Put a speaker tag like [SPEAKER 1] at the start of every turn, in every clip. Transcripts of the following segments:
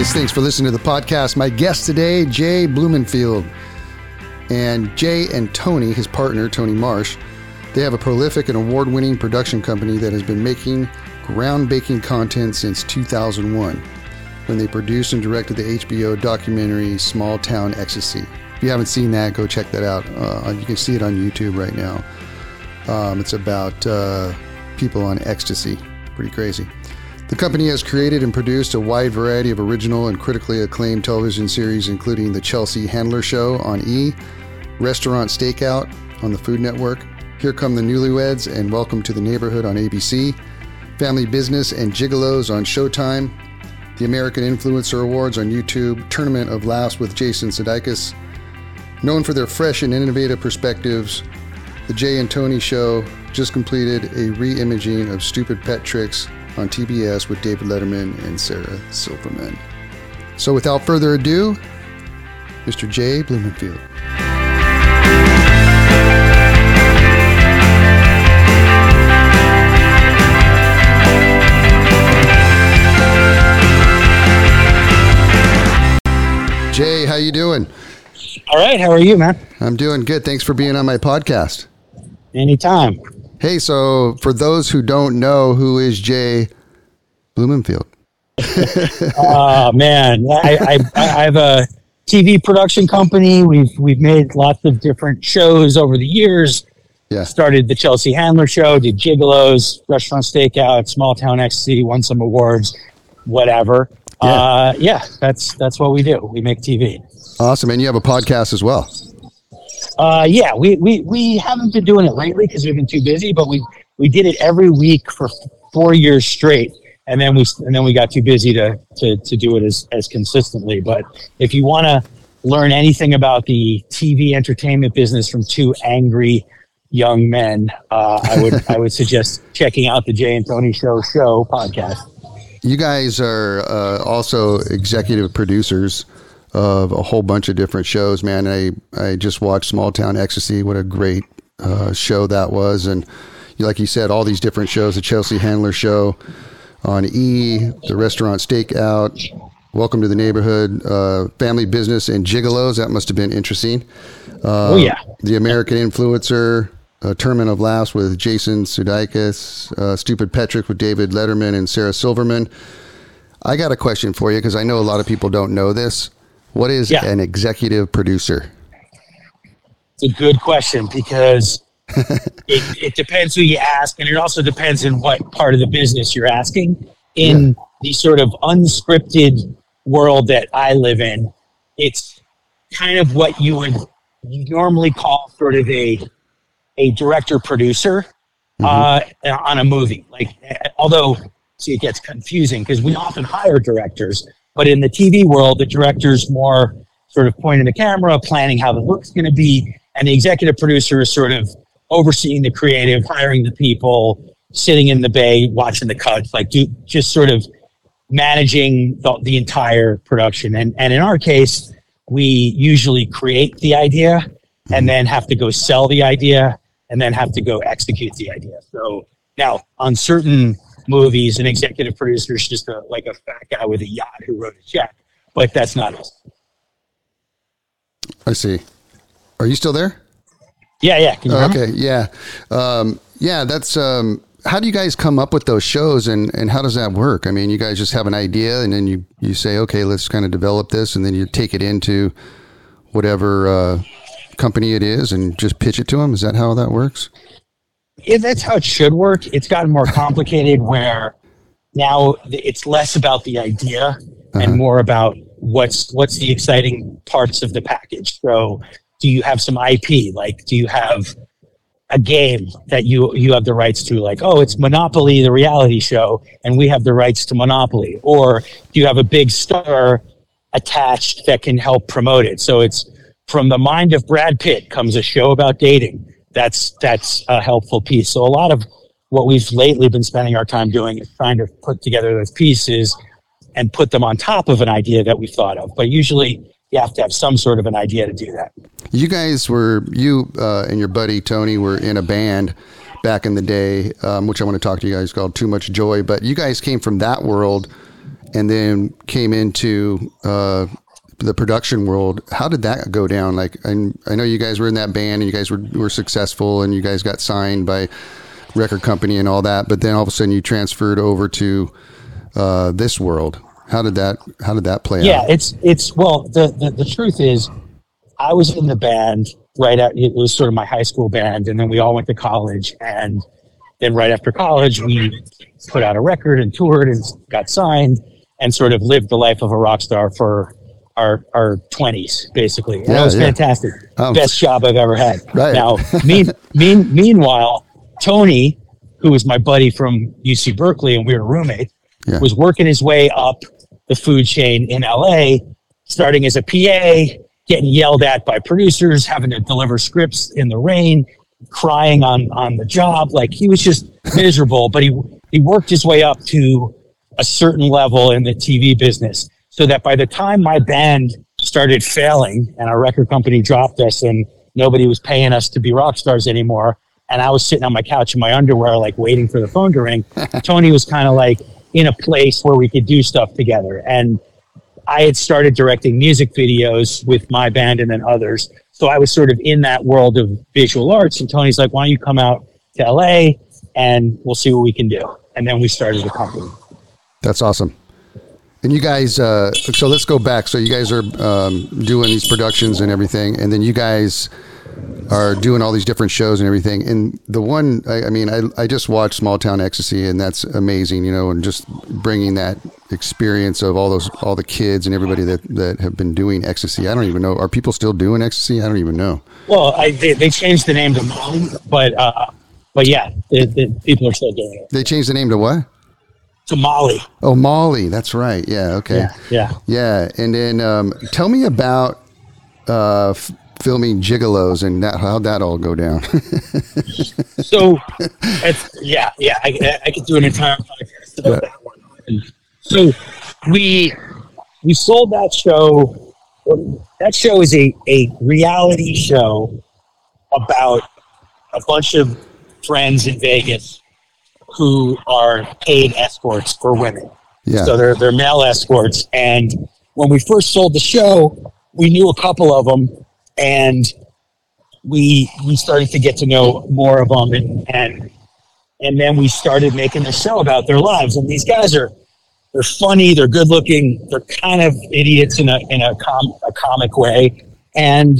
[SPEAKER 1] Guys, thanks for listening to the podcast. My guest today, Jay Blumenfield. And Jay and Tony, his partner, Tony Marsh, they have a prolific and award winning production company that has been making groundbreaking content since 2001 when they produced and directed the HBO documentary Small Town Ecstasy. If you haven't seen that, go check that out. Uh, you can see it on YouTube right now. Um, it's about uh, people on ecstasy. Pretty crazy. The company has created and produced a wide variety of original and critically acclaimed television series, including The Chelsea Handler Show on E, Restaurant Stakeout on the Food Network, Here Come the Newlyweds, and Welcome to the Neighborhood on ABC, Family Business and Gigolos on Showtime, the American Influencer Awards on YouTube, Tournament of Laughs with Jason Sudeikis. Known for their fresh and innovative perspectives, The Jay and Tony Show just completed a re imaging of Stupid Pet Tricks on TBS with David Letterman and Sarah Silverman. So without further ado, Mr. Jay Blumenfield. Jay, how you doing?
[SPEAKER 2] All right, how are you, man?
[SPEAKER 1] I'm doing good. Thanks for being on my podcast.
[SPEAKER 2] Anytime.
[SPEAKER 1] Hey, so for those who don't know, who is Jay Blumenfield?
[SPEAKER 2] Oh man, I, I, I have a TV production company. We've we've made lots of different shows over the years.
[SPEAKER 1] Yeah.
[SPEAKER 2] Started the Chelsea Handler Show, did Gigolos, Restaurant Stakeout, Small Town Ecstasy, won some awards, whatever.
[SPEAKER 1] Yeah.
[SPEAKER 2] Uh, yeah, that's that's what we do. We make TV.
[SPEAKER 1] Awesome. And you have a podcast as well.
[SPEAKER 2] Uh, yeah, we, we, we haven't been doing it lately because we've been too busy, but we, we did it every week for four years straight. And then we, and then we got too busy to, to, to do it as, as consistently. But if you want to learn anything about the TV entertainment business from two angry young men, uh, I would, I would suggest checking out the Jay and Tony Show show podcast.
[SPEAKER 1] You guys are uh, also executive producers of a whole bunch of different shows, man. I, I just watched Small Town Ecstasy. What a great uh, show that was. And like you said, all these different shows, the Chelsea Handler Show on E, the Restaurant Stakeout, Welcome to the Neighborhood, uh, Family Business, and Gigolos. That must have been interesting. Uh,
[SPEAKER 2] Oh, yeah.
[SPEAKER 1] The American Influencer, uh, Tournament of Laughs with Jason Sudeikis, uh, Stupid Pet Trick with David Letterman and Sarah Silverman. I got a question for you because I know a lot of people don't know this. What is
[SPEAKER 2] Yeah.
[SPEAKER 1] an executive producer?
[SPEAKER 2] It's a good question because it, it depends who you ask, and it also depends in what part of the business you're asking. In the sort of unscripted world that I live in, it's kind of what you would normally call sort of a a director producer uh, on a movie. Like, although see, it gets confusing because we often hire directors, but in the TV world, the director's more sort of pointing the camera, planning how the look's going to be, and the executive producer is sort of overseeing the creative, hiring the people, sitting in the bay watching the cuts, like do just sort of managing the, the entire production. And and in our case, we usually create the idea and then have to go sell the idea and then have to go execute the idea. So now on certain movies, an executive producer is just a, like a fat guy with a yacht who wrote a check, but that's not us.
[SPEAKER 1] I see. Are you still there?
[SPEAKER 2] Yeah, yeah. Can you hear?
[SPEAKER 1] Okay, yeah, um, yeah. That's um, how do you guys come up with those shows, and and how does that work? I mean, you guys just have an idea, and then you you say, okay, let's kind of develop this, and then you take it into whatever uh, company it is, and just pitch it to them. Is that how that works?
[SPEAKER 2] Yeah, that's how it should work. It's gotten more complicated where now it's less about the idea and uh-huh. more about what's what's the exciting parts of the package. So, do you have some IP? Like, do you have a game that you you have the rights to? Like, oh, it's Monopoly, the reality show, and we have the rights to Monopoly. Or do you have a big star attached that can help promote it? So it's from the mind of Brad Pitt comes a show about dating. That's that's a helpful piece. So a lot of what we've lately been spending our time doing is trying to put together those pieces and put them on top of an idea that we thought of. But usually you have to have some sort of an idea to do that.
[SPEAKER 1] You guys were you uh, and your buddy Tony were in a band back in the day, um, which I want to talk to you guys called Too Much Joy. But you guys came from that world and then came into uh, the production world. How did that go down? Like, I, I know you guys were in that band and you guys were were successful and you guys got signed by record company and all that. But then all of a sudden you transferred over to uh, this world. How did that How did that play
[SPEAKER 2] Yeah,
[SPEAKER 1] out?
[SPEAKER 2] Yeah, it's it's well the, the the truth is I was in the band right at it was sort of my high school band and then we all went to college and then right after college we put out a record and toured and got signed and sort of lived the life of a rock star for our our 20s basically. And
[SPEAKER 1] Yeah,
[SPEAKER 2] it was
[SPEAKER 1] yeah.
[SPEAKER 2] fantastic.
[SPEAKER 1] Um,
[SPEAKER 2] Best job I've ever had.
[SPEAKER 1] Right.
[SPEAKER 2] Now, mean, mean, meanwhile, Tony, who was my buddy from UC Berkeley and we were roommates,
[SPEAKER 1] Yeah.
[SPEAKER 2] was working his way up the food chain in LA, starting as a PA, getting yelled at by producers, having to deliver scripts in the rain, crying on on the job. Like he was just miserable, but he he worked his way up to a certain level in the TV business so that by the time my band started failing and our record company dropped us and nobody was paying us to be rock stars anymore and I was sitting on my couch in my underwear like waiting for the phone to ring Tony was kind of like in a place where we could do stuff together. And I had started directing music videos with my band and then others. So I was sort of in that world of visual arts and Tony's like why don't you come out to LA and we'll see what we can do. And then we started the company.
[SPEAKER 1] That's awesome. And you guys, uh, so let's go back. So you guys are um, doing these productions and everything, and then you guys are doing all these different shows and everything. And the one, I, I mean, I, I just watched Small Town Ecstasy, and that's amazing, you know, and just bringing that experience of all those, all the kids and everybody that, that have been doing ecstasy. I don't even know. Are people still doing ecstasy? I don't even know.
[SPEAKER 2] Well, I, they, they changed the name to but uh, but yeah, the, the people are still doing it.
[SPEAKER 1] They changed the name to what?
[SPEAKER 2] To Molly,
[SPEAKER 1] Oh, Molly. That's right. Yeah. Okay.
[SPEAKER 2] yeah, yeah.
[SPEAKER 1] Yeah, and then um, tell me about uh, f- filming gigolos and that, how'd that all go down?
[SPEAKER 2] So, it's, yeah, yeah, I, I could do an entire podcast about that one. So we we sold that show. That show is a a reality show about a bunch of friends in Vegas who are paid escorts for women.
[SPEAKER 1] yeah,
[SPEAKER 2] So they're they're male escorts. And when we first sold the show, we knew a couple of them, and we we started to get to know more of them, and and and then we started making the show about their lives. And these guys are they're funny, they're good looking, they're kind of idiots in a in a com a comic way, and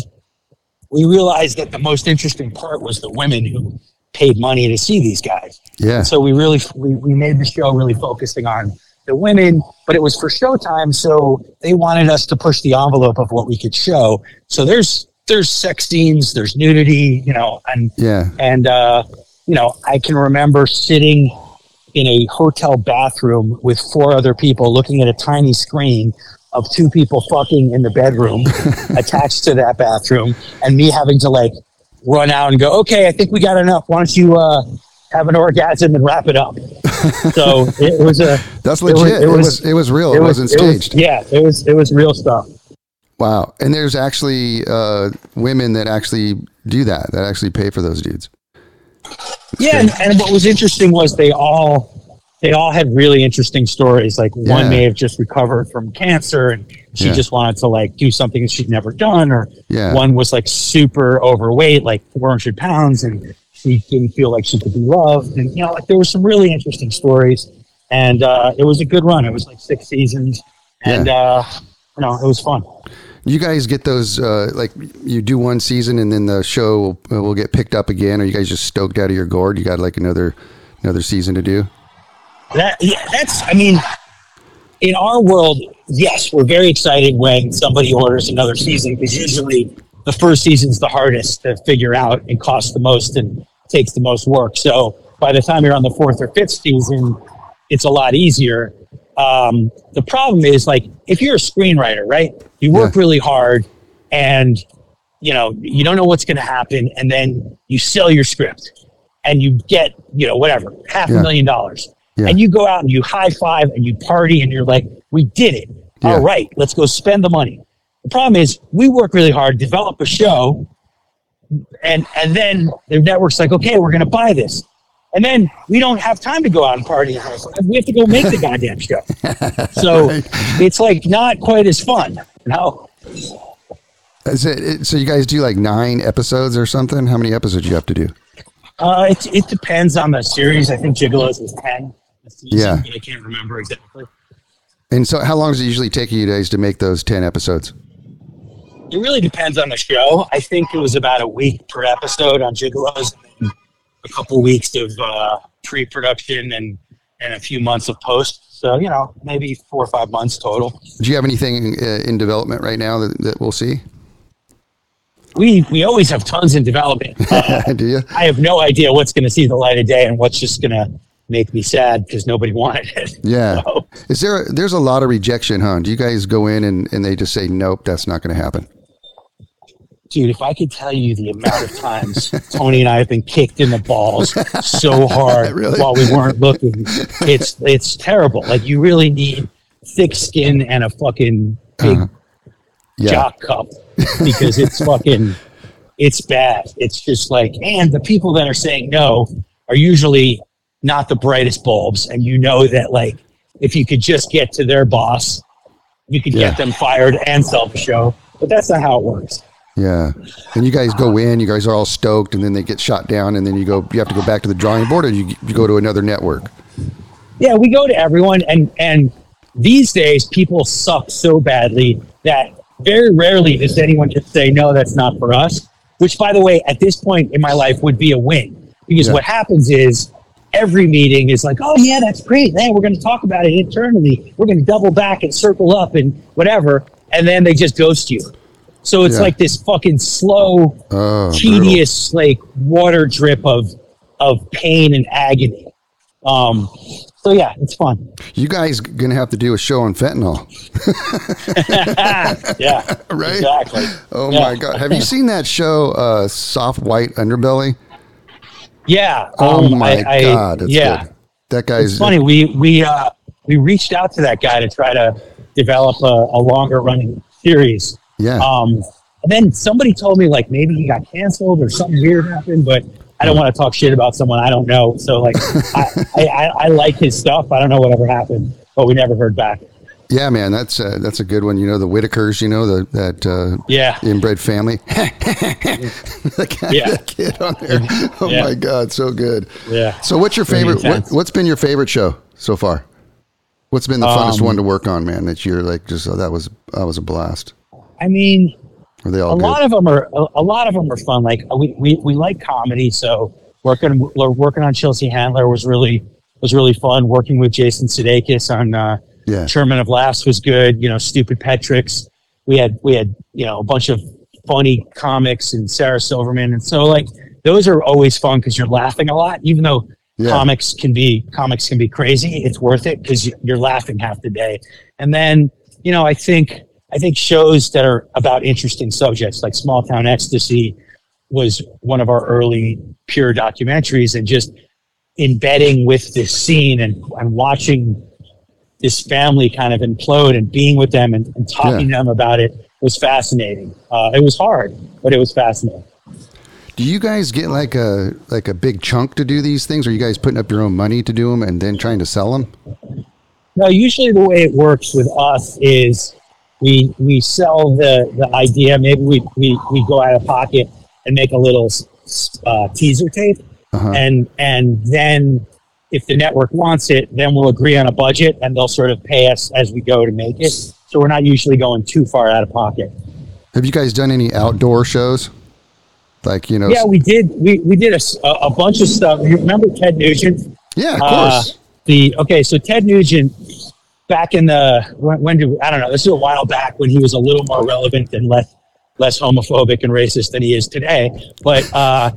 [SPEAKER 2] we realized that the most interesting part was the women who paid money to see these guys.
[SPEAKER 1] yeah,
[SPEAKER 2] So we really we, we made the show really focusing on the women, but it was for Showtime, so they wanted us to push the envelope of what we could show. So there's there's sex scenes, there's nudity, you know, and
[SPEAKER 1] yeah,
[SPEAKER 2] and uh, you know I can remember sitting in a hotel bathroom with four other people looking at a tiny screen of two people fucking in the bedroom attached to that bathroom and me having to like run out and go okay i think we got enough why don't you uh have an orgasm and wrap it up. so it was a
[SPEAKER 1] That's
[SPEAKER 2] it was-
[SPEAKER 1] legit. It
[SPEAKER 2] it
[SPEAKER 1] was,
[SPEAKER 2] was-
[SPEAKER 1] it was real. It,
[SPEAKER 2] was-
[SPEAKER 1] wasn't
[SPEAKER 2] it was-
[SPEAKER 1] staged.
[SPEAKER 2] yeah, it was it was real stuff.
[SPEAKER 1] Wow. And there's actually uh, women that actually do that, that actually pay for those dudes.
[SPEAKER 2] Yeah, and, and what was interesting was they all they all had really interesting stories. Like one
[SPEAKER 1] Yeah.
[SPEAKER 2] may have just recovered from cancer and she
[SPEAKER 1] Yeah.
[SPEAKER 2] just wanted to like do something that she'd never done, or
[SPEAKER 1] Yeah.
[SPEAKER 2] one was like super overweight, like 400 pounds, and she didn't feel like she could be loved. And you know, like there were some really interesting stories, and uh, it was a good run. It was like six seasons, and uh, you know, it was fun.
[SPEAKER 1] You guys get those, uh, like, you do one season and then the show will, will get picked up again. Are you guys just stoked out of your gourd? You got like another another season to do?
[SPEAKER 2] That yeah, that's I mean, in our world, yes, we're very excited when somebody orders another season because usually the first season's the hardest to figure out and costs the most and takes the most work. So by the time you're on the fourth or fifth season, it's a lot easier. Um, the problem is like if you're a screenwriter, right? You work
[SPEAKER 1] Yeah.
[SPEAKER 2] really hard and you know you don't know what's going to happen, and then you sell your script and you get you know whatever half
[SPEAKER 1] Yeah.
[SPEAKER 2] a million dollars,
[SPEAKER 1] Yeah.
[SPEAKER 2] and you go out and you high five and you party and you're like, we did it.
[SPEAKER 1] Yeah.
[SPEAKER 2] All right, let's go spend the money. The problem is we work really hard, develop a show, and and then the network's like, okay, we're going to buy this. And then we don't have time to go out and party. and high five. We have to go make the goddamn show. So it's like not quite as fun. You know?
[SPEAKER 1] Is it, it, so you guys do like nine episodes or something? How many episodes you have to do?
[SPEAKER 2] Uh, it, it depends on the series. I think Gigolos is 10.
[SPEAKER 1] Yeah.
[SPEAKER 2] I can't remember exactly.
[SPEAKER 1] And so how long does it usually take you guys to make those 10 episodes?
[SPEAKER 2] It really depends on the show. I think it was about a week per episode on Gigolos, a couple weeks of uh, pre-production and and a few months of post. So you know, maybe four or five months total.
[SPEAKER 1] Do you have anything uh, in development right now that, that we'll see?
[SPEAKER 2] We we always have tons in development. Uh,
[SPEAKER 1] do you?
[SPEAKER 2] I have no idea what's going to see the light of day and what's just going to make me sad because nobody wanted it.
[SPEAKER 1] Yeah.
[SPEAKER 2] So,
[SPEAKER 1] Is there, there's a lot of rejection, huh? Do you guys go in and, and they just say, nope, that's not going to happen?
[SPEAKER 2] dude, if I could tell you the amount of times Tony and I have been kicked in the balls so hard
[SPEAKER 1] Really?
[SPEAKER 2] while we weren't looking, it's it's terrible. Like you really need thick skin and a fucking big
[SPEAKER 1] Uh-huh. Yeah.
[SPEAKER 2] jock cup because it's fucking it's bad. It's just like and the people that are saying no are usually not the brightest bulbs and you know that like if you could just get to their boss, you could
[SPEAKER 1] Yeah.
[SPEAKER 2] get them fired and sell the show. But that's not how it works.
[SPEAKER 1] Yeah. And you guys go in, you guys are all stoked, and then they get shot down, and then you go, you have to go back to the drawing board, or you, you go to another network.
[SPEAKER 2] Yeah, we go to everyone, and and these days people suck so badly that very rarely does anyone just say no, that's not for us. Which, by the way, at this point in my life would be a win because
[SPEAKER 1] Yeah.
[SPEAKER 2] what happens is every meeting is like, oh yeah, that's great. Man, we're going to talk about it internally. We're going to double back and circle up and whatever, and then they just ghost you. So it's
[SPEAKER 1] Yeah.
[SPEAKER 2] like this fucking slow,
[SPEAKER 1] Oh,
[SPEAKER 2] tedious, like water drip of of pain and agony. Um, so yeah, it's fun.
[SPEAKER 1] You guys gonna have to do a show on fentanyl,
[SPEAKER 2] yeah,
[SPEAKER 1] right?
[SPEAKER 2] exactly.
[SPEAKER 1] Oh
[SPEAKER 2] Yeah.
[SPEAKER 1] my god! Have you seen that show, uh, Soft White Underbelly?
[SPEAKER 2] Yeah.
[SPEAKER 1] Oh
[SPEAKER 2] um,
[SPEAKER 1] my
[SPEAKER 2] I- I-
[SPEAKER 1] god, that's
[SPEAKER 2] yeah.
[SPEAKER 1] good. That guy's
[SPEAKER 2] funny. We we uh, we reached out to that guy to try to develop a, a longer running series.
[SPEAKER 1] Yeah,
[SPEAKER 2] Um, and then somebody told me like maybe he got canceled or something weird happened, but I don't want to talk shit about someone I don't know. So like, I, I, I, I like his stuff. I don't know whatever happened, but we never heard back.
[SPEAKER 1] Yeah, man. That's uh, that's a good one. You know the Whitakers. You know the that uh,
[SPEAKER 2] Yeah.
[SPEAKER 1] inbred family. guy,
[SPEAKER 2] Yeah.
[SPEAKER 1] that kid on there. Oh
[SPEAKER 2] Yeah.
[SPEAKER 1] my god, so good.
[SPEAKER 2] Yeah.
[SPEAKER 1] So what's your favorite? What, what's been your favorite show so far? What's been the funnest
[SPEAKER 2] Um,
[SPEAKER 1] one to work on, man? That you're like just oh, that was that was a blast.
[SPEAKER 2] I mean,
[SPEAKER 1] Are they all
[SPEAKER 2] a
[SPEAKER 1] good?
[SPEAKER 2] lot of them are a, a lot of them are fun. Like we, we, we like comedy, so working working on Chelsea Handler was really was really fun. Working with Jason Sudeikis on uh,
[SPEAKER 1] yeah,
[SPEAKER 2] Tournament of Laughs was good. You know, Stupid Pet Tricks. We had we had you know a bunch of funny comics and Sarah Silverman, and so like those are always fun because you're laughing a lot, even though.
[SPEAKER 1] Yeah.
[SPEAKER 2] Comics can be comics can be crazy. It's worth it because you're laughing half the day. And then you know, I think I think shows that are about interesting subjects like Small Town Ecstasy was one of our early pure documentaries and just embedding with this scene and, and watching this family kind of implode and being with them and, and talking
[SPEAKER 1] Yeah.
[SPEAKER 2] to them about it was fascinating. Uh, it was hard, but it was fascinating.
[SPEAKER 1] Do you guys get like a like a big chunk to do these things? Or are you guys putting up your own money to do them and then trying to sell them?
[SPEAKER 2] No, usually the way it works with us is we we sell the, the idea. Maybe we, we, we go out of pocket and make a little uh, teaser tape,
[SPEAKER 1] Uh-huh.
[SPEAKER 2] and and then if the network wants it, then we'll agree on a budget, and they'll sort of pay us as we go to make it. So we're not usually going too far out of pocket.
[SPEAKER 1] Have you guys done any outdoor shows? Like you know,
[SPEAKER 2] Yeah, we did. We, we did a, a bunch of stuff. You remember Ted Nugent?
[SPEAKER 1] yeah, of
[SPEAKER 2] Uh,
[SPEAKER 1] course.
[SPEAKER 2] the okay, so Ted Nugent back in the when, when did I don't know. This is a while back when he was a little more relevant and less less homophobic and racist than he is today. But uh,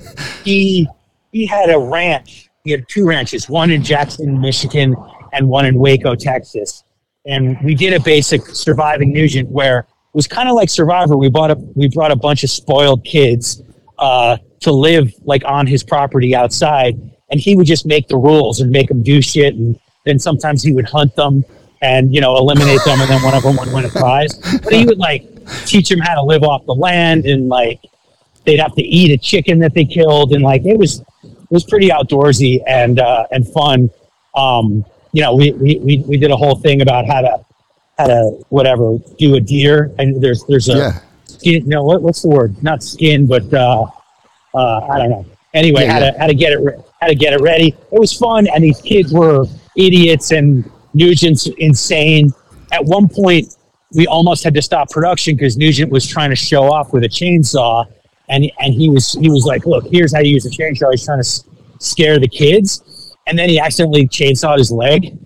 [SPEAKER 2] he he had a ranch. He had two ranches, one in Jackson, Michigan, and one in Waco, Texas. And we did a basic surviving Nugent where it was kind of like Survivor. We bought a we brought a bunch of spoiled kids uh, to live like on his property outside, and he would just make the rules and make them do shit, and then sometimes he would hunt them and you know eliminate them, and then one of them would win a prize. But he would like teach them how to live off the land, and like they'd have to eat a chicken that they killed, and like it was was pretty outdoorsy and uh, and fun. Um, you know, we, we, we, we did a whole thing about how to how to whatever do a deer, and there's there's a
[SPEAKER 1] yeah,
[SPEAKER 2] skin. No, what, what's the word? Not skin, but uh, uh, I don't know. Anyway,
[SPEAKER 1] Yeah,
[SPEAKER 2] how
[SPEAKER 1] yeah.
[SPEAKER 2] to how to get it re- how to get it ready. It was fun, and these kids were idiots, and Nugent's insane. At one point, we almost had to stop production because Nugent was trying to show off with a chainsaw, and and he was he was like, "Look, here's how you use a chainsaw." He's trying to s- scare the kids, and then he accidentally chainsawed his leg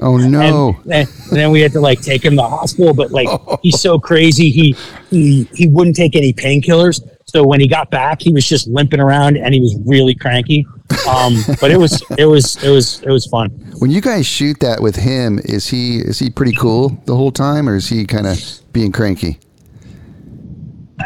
[SPEAKER 1] oh no,
[SPEAKER 2] and, and then we had to like take him to the hospital. But like he's so crazy, he he he wouldn't take any painkillers. So when he got back, he was just limping around and he was really cranky. Um, but it was it was it was it was fun.
[SPEAKER 1] when you guys shoot that with him, is he is he pretty cool the whole time, or is he kind of being cranky?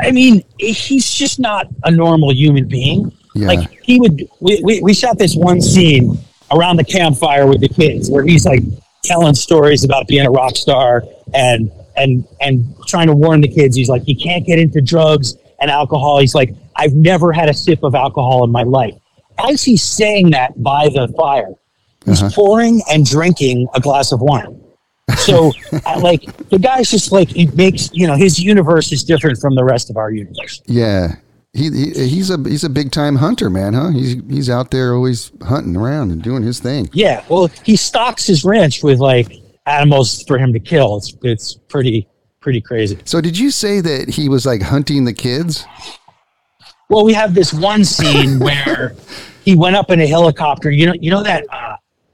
[SPEAKER 2] I mean, he's just not a normal human being.
[SPEAKER 1] Yeah.
[SPEAKER 2] Like he would, we, we, we shot this one scene around the campfire with the kids where he's like telling stories about being a rock star and, and, and trying to warn the kids. He's like, you can't get into drugs and alcohol. He's like, I've never had a sip of alcohol in my life. As he's saying that by the fire, he's uh-huh. pouring and drinking a glass of wine. So, I, like, the guy's just like, it makes, you know, his universe is different from the rest of our universe.
[SPEAKER 1] Yeah, he, he he's a he's a big time hunter, man, huh? He's he's out there always hunting around and doing his thing.
[SPEAKER 2] Yeah, well, he stocks his ranch with like animals for him to kill. It's it's pretty pretty crazy.
[SPEAKER 1] So did you say that he was like hunting the kids?
[SPEAKER 2] Well, we have this one scene where he went up in a helicopter. You know, you know that uh,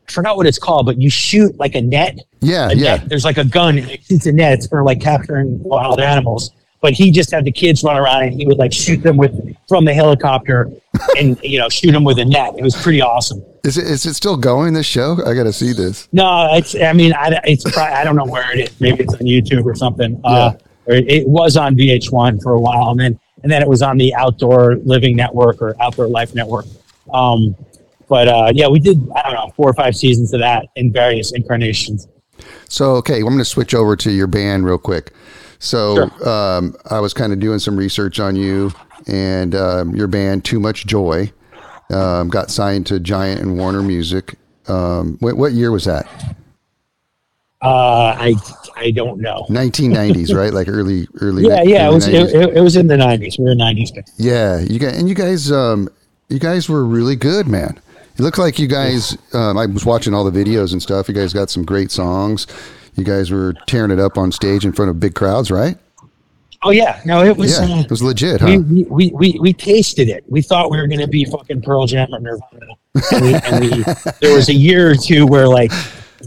[SPEAKER 2] I forgot what it's called, but you shoot like a net.
[SPEAKER 1] Yeah,
[SPEAKER 2] A
[SPEAKER 1] yeah.
[SPEAKER 2] net. There's like a gun. and It shoots a net. It's for like capturing wild animals. But he just had the kids run around and he would like shoot them with from the helicopter and you know shoot them with a net. It was pretty awesome.
[SPEAKER 1] Is it is it still going? This show? I got to see this.
[SPEAKER 2] No, it's. I mean, I, it's. Probably, I don't know where it is. Maybe it's on YouTube or something. Uh, or it, it was on VH1 for a while, and then and then it was on the Outdoor Living Network or Outdoor Life Network. Um, but uh, yeah, we did. I don't know four or five seasons of that in various incarnations.
[SPEAKER 1] So okay, I'm going to switch over to your band real quick. So um, I was kind of doing some research on you and um, your band, Too Much Joy, um, got signed to Giant and Warner Music. Um, what, what year was that?
[SPEAKER 2] Uh, I I don't know.
[SPEAKER 1] 1990s, right? Like early, early.
[SPEAKER 2] Yeah, yeah, it was it, it, it was in the '90s. We were '90s.
[SPEAKER 1] Yeah, you guys, and you guys, um, you guys were really good, man. It looked like you guys. Um, I was watching all the videos and stuff. You guys got some great songs. You guys were tearing it up on stage in front of big crowds, right?
[SPEAKER 2] Oh yeah, no, it was.
[SPEAKER 1] Yeah,
[SPEAKER 2] uh,
[SPEAKER 1] it was legit, huh?
[SPEAKER 2] we, we, we, we, tasted it. We thought we were going to be fucking Pearl Jam or Nirvana. And we, and we, there was a year or two where like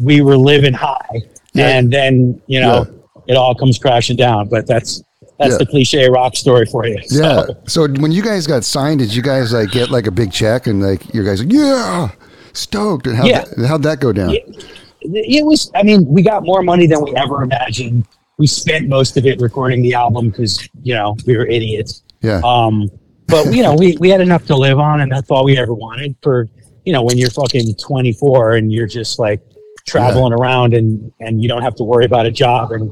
[SPEAKER 2] we were living high,
[SPEAKER 1] Yeah.
[SPEAKER 2] and then you know it all comes crashing down. But that's that's
[SPEAKER 1] Yeah.
[SPEAKER 2] the cliche rock story for you. So,
[SPEAKER 1] Yeah. So when you guys got signed, did you guys like get like a big check and like your guys like yeah, stoked? And how'd,
[SPEAKER 2] Yeah.
[SPEAKER 1] that, how'd that go down?
[SPEAKER 2] It, it was. I mean, we got more money than we ever imagined. We spent most of it recording the album because you know we were idiots.
[SPEAKER 1] Yeah.
[SPEAKER 2] Um, but you know, we, we had enough to live on, and that's all we ever wanted for you know, when you're fucking 24 and you're just like traveling around and, and you don't have to worry about a job and,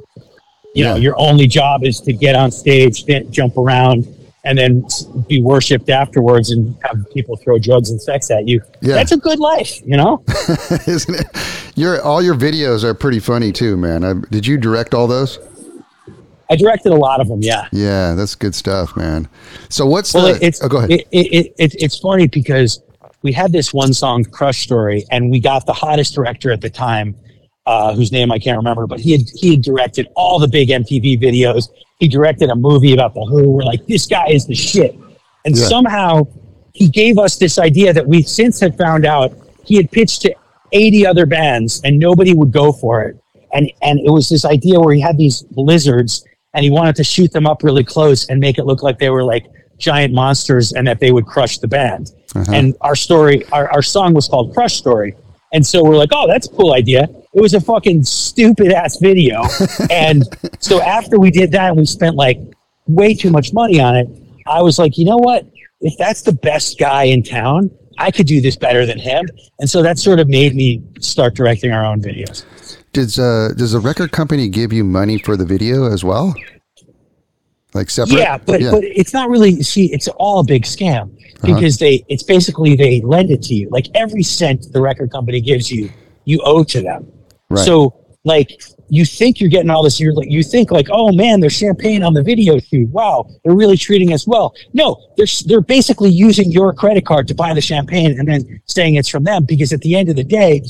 [SPEAKER 2] you know, your only job is to get on stage, jump around, and then be worshipped afterwards and have people throw drugs and sex at you.
[SPEAKER 1] Yeah.
[SPEAKER 2] That's a good life, you know?
[SPEAKER 1] Isn't it? Your all your videos are pretty funny too, man. I, did you direct all those?
[SPEAKER 2] I directed a lot of them, yeah.
[SPEAKER 1] Yeah, that's good stuff, man. So what's
[SPEAKER 2] Well,
[SPEAKER 1] the?
[SPEAKER 2] it's
[SPEAKER 1] oh, go ahead.
[SPEAKER 2] It, it, it, it, it's funny because we had this one song, "Crush Story," and we got the hottest director at the time, uh, whose name I can't remember, but he had he had directed all the big MTV videos. He directed a movie about the Who. We're like, this guy is the shit, and
[SPEAKER 1] Yeah.
[SPEAKER 2] somehow he gave us this idea that we since had found out he had pitched to 80 other bands and nobody would go for it. And and it was this idea where he had these lizards and he wanted to shoot them up really close and make it look like they were like giant monsters and that they would crush the band. And our story, our, our song was called Crush Story. And so we're like, oh, that's a cool idea. It was a fucking stupid ass video. and so after we did that and we spent like way too much money on it, I was like, you know what? If that's the best guy in town, I could do this better than him. And so that sort of made me start directing our own videos.
[SPEAKER 1] Does uh does the record company give you money for the video as well? Like separate?
[SPEAKER 2] Yeah, but but it's not really. See, it's all a big scam
[SPEAKER 1] Uh-huh.
[SPEAKER 2] because they. It's basically they lend it to you. Like every cent the record company gives you, you owe to them.
[SPEAKER 1] Right.
[SPEAKER 2] So like you think you're getting all this. You're like you think like, oh man, there's champagne on the video shoot. Wow, they're really treating us well. No, they're they're basically using your credit card to buy the champagne and then saying it's from them because at the end of the day,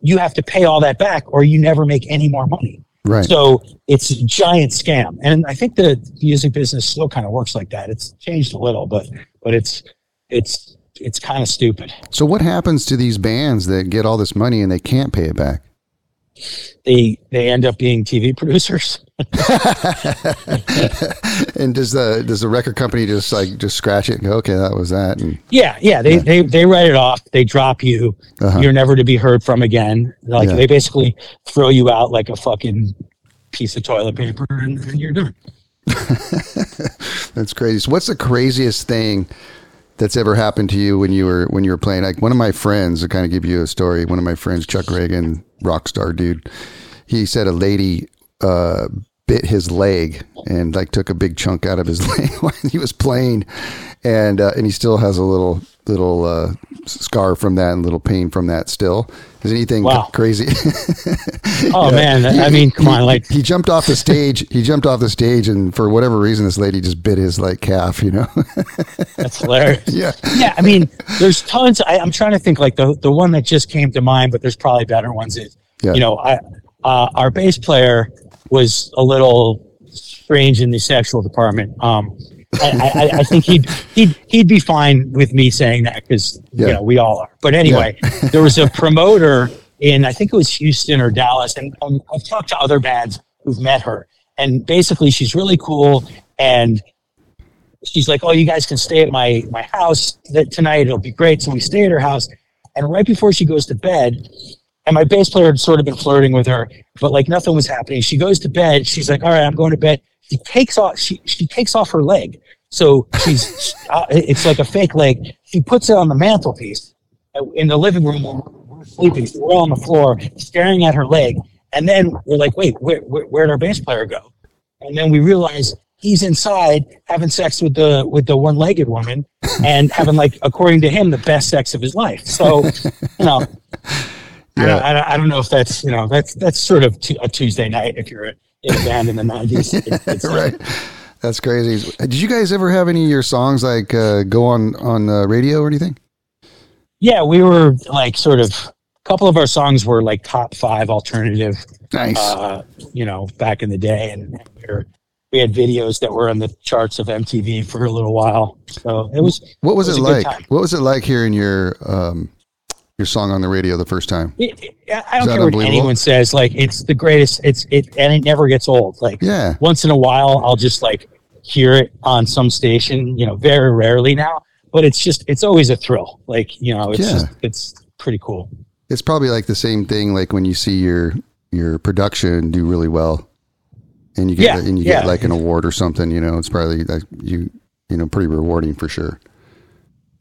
[SPEAKER 2] you have to pay all that back or you never make any more money.
[SPEAKER 1] right.
[SPEAKER 2] So it's a giant scam, and I think the music business still kind of works like that. It's changed a little, but but it's it's it's kind of stupid.
[SPEAKER 1] So what happens to these bands that get all this money and they can't pay it back?
[SPEAKER 2] They they end up being TV producers.
[SPEAKER 1] And does the does the record company just like just scratch it and go, okay, that was that, and
[SPEAKER 2] Yeah, yeah. They they they write it off. They drop you.
[SPEAKER 1] Uh-huh.
[SPEAKER 2] You're never to be heard from again. Like
[SPEAKER 1] Yeah.
[SPEAKER 2] they basically throw you out like a fucking piece of toilet paper, and, and you're done.
[SPEAKER 1] that's crazy. So what's the craziest thing that's ever happened to you when you were when you were playing? Like one of my friends, to kind of give you a story. One of my friends, Chuck Ragan, rock star dude, he said a lady uh, bit his leg and like took a big chunk out of his leg while he was playing, and uh, and he still has a little little uh, scar from that and little pain from that still. Is anything
[SPEAKER 2] Wow.
[SPEAKER 1] crazy?
[SPEAKER 2] Oh man,
[SPEAKER 1] He-
[SPEAKER 2] I mean, come
[SPEAKER 1] he-
[SPEAKER 2] on, like
[SPEAKER 1] he jumped off the stage. He jumped off the stage, and for whatever reason, this lady just bit his like calf. You know?
[SPEAKER 2] that's hilarious.
[SPEAKER 1] yeah.
[SPEAKER 2] yeah, I mean, there's tons. I, I'm trying to think like the the one that just came to mind, but there's probably better ones. Is
[SPEAKER 1] Yeah.
[SPEAKER 2] you know, I uh, our bass player was a little strange in the sexual department. Um, I, I, I think he'd he'd he'd be fine with me saying that because
[SPEAKER 1] Yeah.
[SPEAKER 2] you know we all are. But anyway, there was a promoter in I think it was Houston or Dallas, and um, I've talked to other bands who've met her, and basically she's really cool and she's like, "Oh, you guys can stay at my my house that tonight. It'll be great." So we stay at her house, and right before she goes to bed, and my bass player had sort of been flirting with her, but like nothing was happening. She goes to bed. She's like, "All right, I'm going to bed." She takes off. She she takes off her leg, so she's uh, it's like a fake leg. She puts it on the mantelpiece uh, in the living room. We're we're sleeping. So we're all on the floor, staring at her leg, and then we're like, "Wait, where, where where'd our bass player go?" and then we realize he's inside having sex with the with the one-legged woman and having like according to him the best sex of his life so you know I, don't, I, I don't know if that's you know that's that's sort of t- a tuesday night if you're in a band in the 90s It- it's,
[SPEAKER 1] right. That's crazy. Did you guys ever have any of your songs like uh, go on on uh, radio or anything?
[SPEAKER 2] yeah we were like sort of a couple of our songs were like top five alternative
[SPEAKER 1] Nice.
[SPEAKER 2] uh, you know, back in the day, and we, were, we had videos that were on the charts of MTV for a little while. So it was.
[SPEAKER 1] what was
[SPEAKER 2] it
[SPEAKER 1] it,
[SPEAKER 2] was a
[SPEAKER 1] like? What was it like hearing your um, your song on the radio the first time?
[SPEAKER 2] It, it- I don't care what anyone says. Like it's the greatest. It's it, and it never gets old. Like
[SPEAKER 1] Yeah.
[SPEAKER 2] once in a while, I'll just like hear it on some station. You know, very rarely now, but it's just it's always a thrill. Like you know, it's
[SPEAKER 1] Yeah.
[SPEAKER 2] just it's pretty cool.
[SPEAKER 1] It's probably like the same thing like when you see your your production do really well, and you get
[SPEAKER 2] Yeah,
[SPEAKER 1] and you
[SPEAKER 2] yeah.
[SPEAKER 1] get like an award or something. You know, it's probably like you you know pretty rewarding for sure.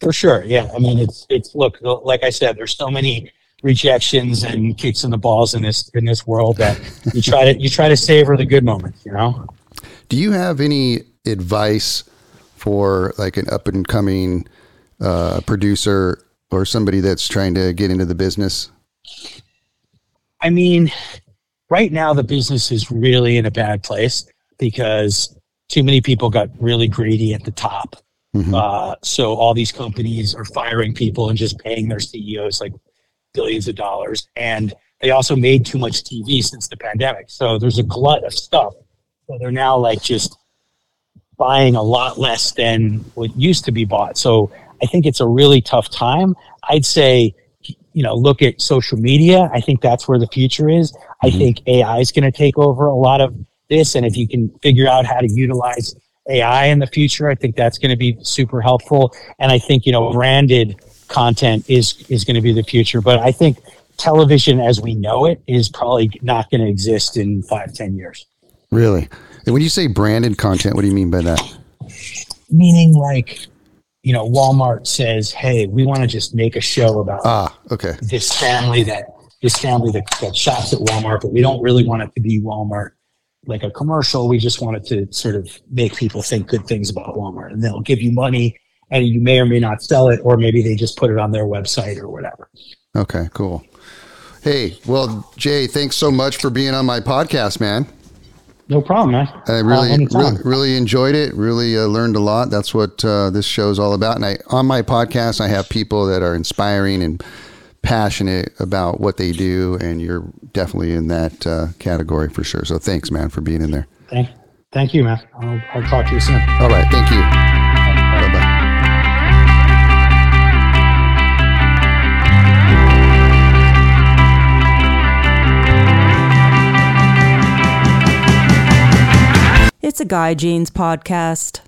[SPEAKER 2] For sure. Yeah. I mean, it's, it's, look, like I said, there's so many rejections and kicks in the balls in this, in this world that you try to, you try to savor the good moments, you know?
[SPEAKER 1] Do you have any advice for like an up and coming uh, producer or somebody that's trying to get into the business?
[SPEAKER 2] I mean, right now the business is really in a bad place because too many people got really greedy at the top. Mm-hmm. Uh, so all these companies are firing people and just paying their CEOs like billions of dollars. And they also made too much TV since the pandemic. So there's a glut of stuff. So they're now like just buying a lot less than what used to be bought. So I think it's a really tough time. I'd say, you know, look at social media. I think that's where the future is. Mm-hmm. I think AI is going to take over a lot of this. And if you can figure out how to utilize AI in the future, I think that's going to be super helpful. And I think, you know, branded content is, is going to be the future. But I think television as we know it is probably not going to exist in five, ten years.
[SPEAKER 1] Really? And when you say branded content, what do you mean by that?
[SPEAKER 2] Meaning like, you know, Walmart says, "Hey, we want to just make a show about
[SPEAKER 1] ah, okay,
[SPEAKER 2] this family that this family that, that shops at Walmart, but we don't really want it to be Walmart like a commercial. We just wanted to sort of make people think good things about Walmart, and they'll give you money, and you may or may not sell it, or maybe they just put it on their website or whatever."
[SPEAKER 1] Okay, cool. Hey, well, Jay, thanks so much for being on my podcast, man.
[SPEAKER 2] No problem, man. I
[SPEAKER 1] really, uh, really, really, enjoyed it. Really uh, learned a lot. That's what uh, this show is all about. And I, on my podcast, I have people that are inspiring and passionate about what they do, and you're definitely in that uh, category for sure. So thanks, man, for being in there.
[SPEAKER 2] Thank, thank you, man. I'll, I'll talk to you soon.
[SPEAKER 1] All right, thank you. Bye bye.
[SPEAKER 3] It's a Guy Jeans podcast.